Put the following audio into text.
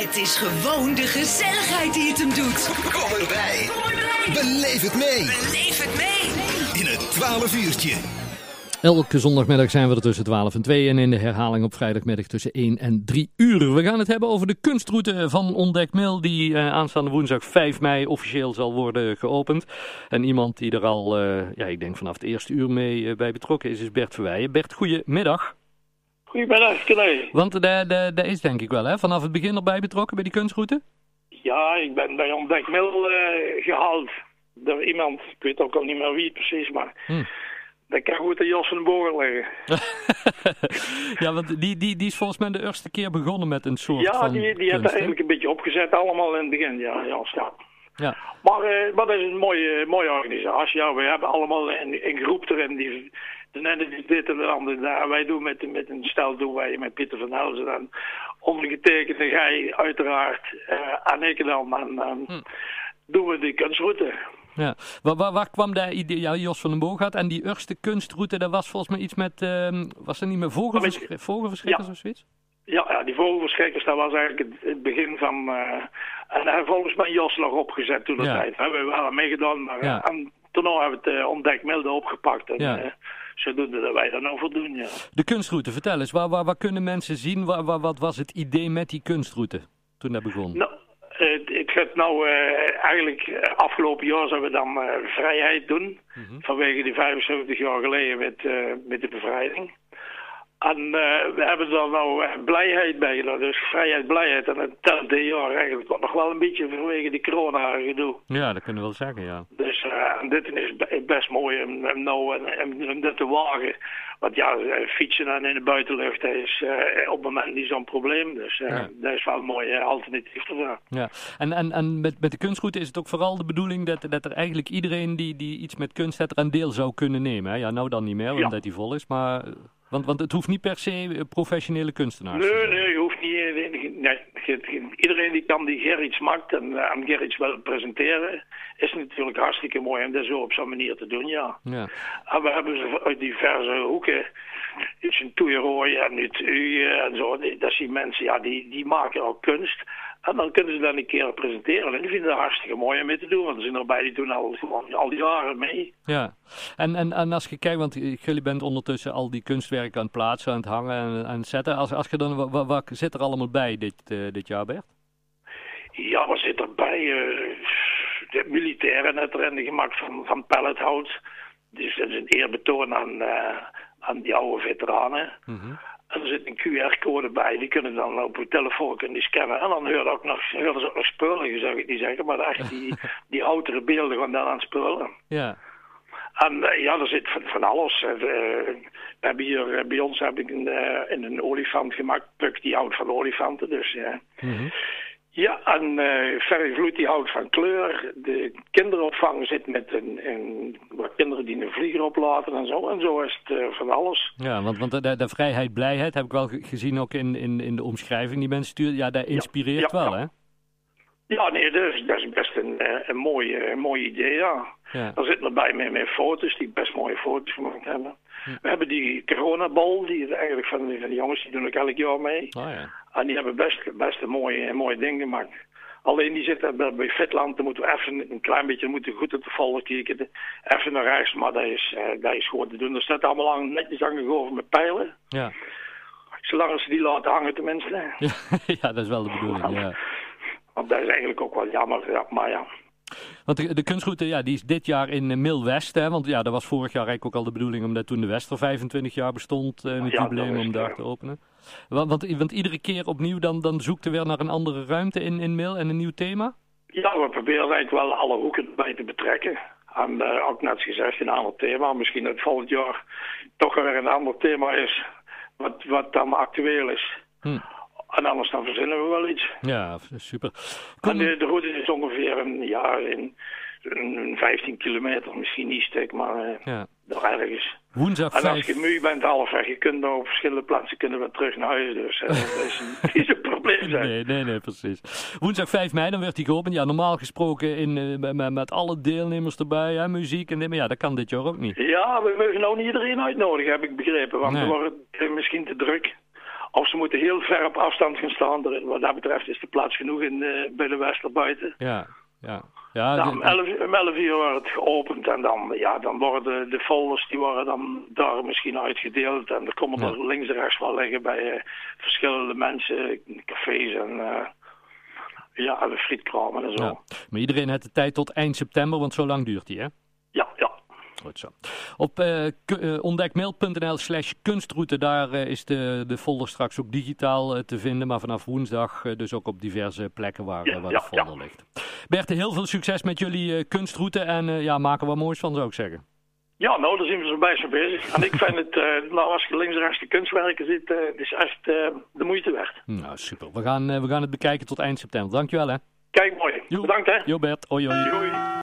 Het is gewoon de gezelligheid die het hem doet. Kom erbij. Kom erbij. Beleef het mee. Beleef het mee. In het 12 uurtje. Elke zondagmiddag zijn we er tussen 12 en 2 en in de herhaling op vrijdagmiddag tussen 1 en 3 uur. We gaan het hebben over de kunstroute van Ontdek Mil die uh, aanstaande woensdag 5 mei officieel zal worden geopend. En iemand die er al, uh, ja, ik denk vanaf het eerste uur mee uh, bij betrokken is, is Bert Verweijen. Bert, goedemiddag. Goedemiddag, René. Want daar de, de is denk ik wel, hè? Vanaf het begin erbij betrokken bij die kunstroute? Ja, ik ben bij Ontdek Mil gehaald door iemand, ik weet ook al niet meer wie precies, maar... Hm. Dat kan goed de Jos van de liggen. ja, want die, die, die is volgens mij de eerste keer begonnen met een soort ja, van die, die heeft eigenlijk een beetje opgezet, allemaal in het begin, ja, Jos. Ja. Ja. Maar, uh, maar dat is een mooie, mooie organisatie. Ja, we hebben allemaal een, een groep erin die de ene die dit en de andere daar. Wij doen met, met een stel doen wij met Pieter van Helzen en ondergetekende gij uiteraard uh, en ik dan. En, um, hm. doen we die kunstroute. Ja. Waar, waar, waar, kwam dat idee? Ja, Jos van den Boog had. En die eerste kunstroute, dat was volgens mij iets met... Uh, was er niet meer vogelverschrikkers, vogelverschrikkers ja. of zoiets? Ja, ja, die vogelverschrikkers, dat was eigenlijk het, het begin van... Uh, en daar volgens mij Jos nog opgezet toen de Ja. tijd. We hebben wel meegedaan, maar Ja. uh, en toen hebben we het uh, ontdekt milde opgepakt. En Ja. Zodoende dat wij daar nou voor doen, ja. De kunstroute, vertel eens. Waar, waar, waar kunnen mensen zien? Waar, waar, wat was het idee met die kunstroute toen dat begon? Nou, ik heb nou uh, eigenlijk uh, afgelopen jaar zouden we dan uh, vrijheid doen. Mhm. Vanwege die 75 jaar geleden met, uh, met de bevrijding. En we hebben er nou blijheid bij gedaan. Dus vrijheid, blijheid. En het dit jaar eigenlijk wat nog wel een beetje vanwege die corona gedoe. Ja, dat kunnen we wel zeggen, ja. Dus dit is best mooi om, om nou en, en dit te wagen. Want ja, eh, fietsen en in de buitenlucht dat is uh, op het moment niet zo'n probleem. Dus uh, Ja. dat is wel een mooi uh, alternatief ervoor. ja. En, en, en met, met de kunstroute is het ook vooral de bedoeling dat, dat er eigenlijk iedereen die, die iets met kunst heeft er aan deel zou kunnen nemen. Hè? Ja, nou dan niet meer, Ja. omdat die vol is. Maar, want, want het hoeft niet per se eh, professionele kunstenaars Nee, nee, je hoeft niet. eh, nee, iedereen die kan die Gerrits maakt en uh, aan Gerrits wil presenteren, is natuurlijk hartstikke mooi om dat zo op zo'n manier te doen, ja. Ja. En we hebben ze uit diverse hoeken. In Toerooi en uit U en zo. Dat zijn mensen, ja, die, die maken ook kunst. En dan kunnen ze dat een keer presenteren. En die vinden het hartstikke mooi om mee te doen. Want er zijn erbij die doen al, gewoon al die jaren mee. Ja, en, en, en als je kijkt, want jullie bent ondertussen al die kunstwerken aan het plaatsen, aan het hangen en aan het zetten. Als, als je dan, wat, wat, zit er allemaal bij dit, uh, dit jaar, Bert? Ja, wat zit erbij? Uh, de militairen net erin gemaakt van, van pellethout. Dus dat is een eerbetoon aan, uh, aan die oude veteranen. Mm -hmm. Er zit een QR-code bij, die kunnen dan op hun telefoon kunnen die scannen. En dan horen ook nog, horen ze ook nog spullen, zou ik niet zeggen. Maar echt die, die oudere beelden gaan dan aan spullen. Ja. En uh, ja, er zit van, van alles. Uh, we hebben hier, uh, bij ons heb ik een, in een olifant gemaakt. Puk die houdt van olifanten, dus ja. Mm -hmm. Ja, en uh, Ferry Vloed die houdt van kleur. De kinderopvang zit met een, een, wat kinderen die een vlieger oplaten en zo. En zo is het uh, van alles. Ja, want, want de, de, vrijheid, blijheid heb ik wel gezien ook in, in, in de omschrijving die mensen sturen. Ja, dat inspireert ja, ja, wel, hè? Ja, nee, dat is, dat is best een, eh, een, mooi, een mooi idee, ja. ja. Er zitten erbij met, met foto's, die best mooie foto's gemaakt hebben. Hm. We hebben die coronabal, die is eigenlijk van, van de jongens, die doen ook elk jaar mee. Oh, ja. En die hebben best, best een mooi, een mooi ding gemaakt. Alleen die zitten bij, Fitland, dan moeten we even een klein beetje moeten goed op de volk kijken. Even naar rechts, maar dat is, uh, dat is gewoon te doen. Er staat allemaal lang netjes aangegoven met pijlen. Ja. Zolang ze die laten hangen tenminste. Ja, ja dat is wel de bedoeling, ja. Want dat is eigenlijk ook wel jammer, ja, maar ja. Want de, de kunstroute ja, die is dit jaar in uh, Mil West. Hè? Want ja, dat was vorig jaar eigenlijk ook al de bedoeling, omdat toen de Wester 25 jaar bestond, uh, ja, jubileum om daar te openen. Want, want, want, iedere keer opnieuw dan, dan zoekt er weer naar een andere ruimte in, in Mil en een nieuw thema? Ja, we proberen eigenlijk wel alle hoeken erbij te betrekken. En uh, ook net gezegd, een ander thema. Misschien dat volgend jaar toch weer een ander thema is, wat, wat dan actueel is. Hm. En anders dan verzinnen we wel iets. Ja, super. Kom... En de, de, route is ongeveer een jaar in een 15 kilometer, misschien niet stuk, maar uh, ja. nog ergens. Woensdag en als je moe bent halfweg, je kunt op verschillende plaatsen kunnen we terug naar huis. Dus uh, dat is een, is een probleem zijn. Nee, nee, nee, precies. Woensdag 5 mei, dan werd hij geopend. Ja, normaal gesproken in, uh, met, met, alle deelnemers erbij, hè, muziek en dit, maar ja, dat kan dit jaar ook niet. Ja, we mogen nou niet iedereen uitnodigen, heb ik begrepen. Want nee. wordt het misschien te druk. Of ze moeten heel ver op afstand gaan staan. Wat dat betreft is de plaats genoeg in, eh, bij de Westerbuiten. Ja, ja. Ja, om 11, om 11 uur wordt het geopend en dan, ja, dan worden de folders die worden dan daar misschien uitgedeeld. En er komen Ja. er links en rechts wel liggen bij eh, verschillende mensen, cafés en eh, ja, de frietkramen en zo. ja. Maar iedereen heeft de tijd tot eind september, want zo lang duurt die, hè? Goed zo. Op eh, ku- eh, ontdekmail.nl slash kunstroute, daar eh, is de, de folder straks ook digitaal te vinden. Maar vanaf woensdag dus ook op diverse plekken waar, Ja, waar ja, de folder ligt. Bert, heel veel succes met jullie kunstroute. En ja, maak er wat moois van, zou ik zeggen. Ja, nou, daar zijn we zo best mee bezig. En ik vind het, nou, als je links en rechts de kunstwerken ziet, eh, het is echt de moeite waard. Nou, super. We gaan, we gaan het bekijken tot eind september. Dankjewel, hè. Kijk mooi. Jo. Bedankt hè. Jo, Bert. Oi, oi. Doei.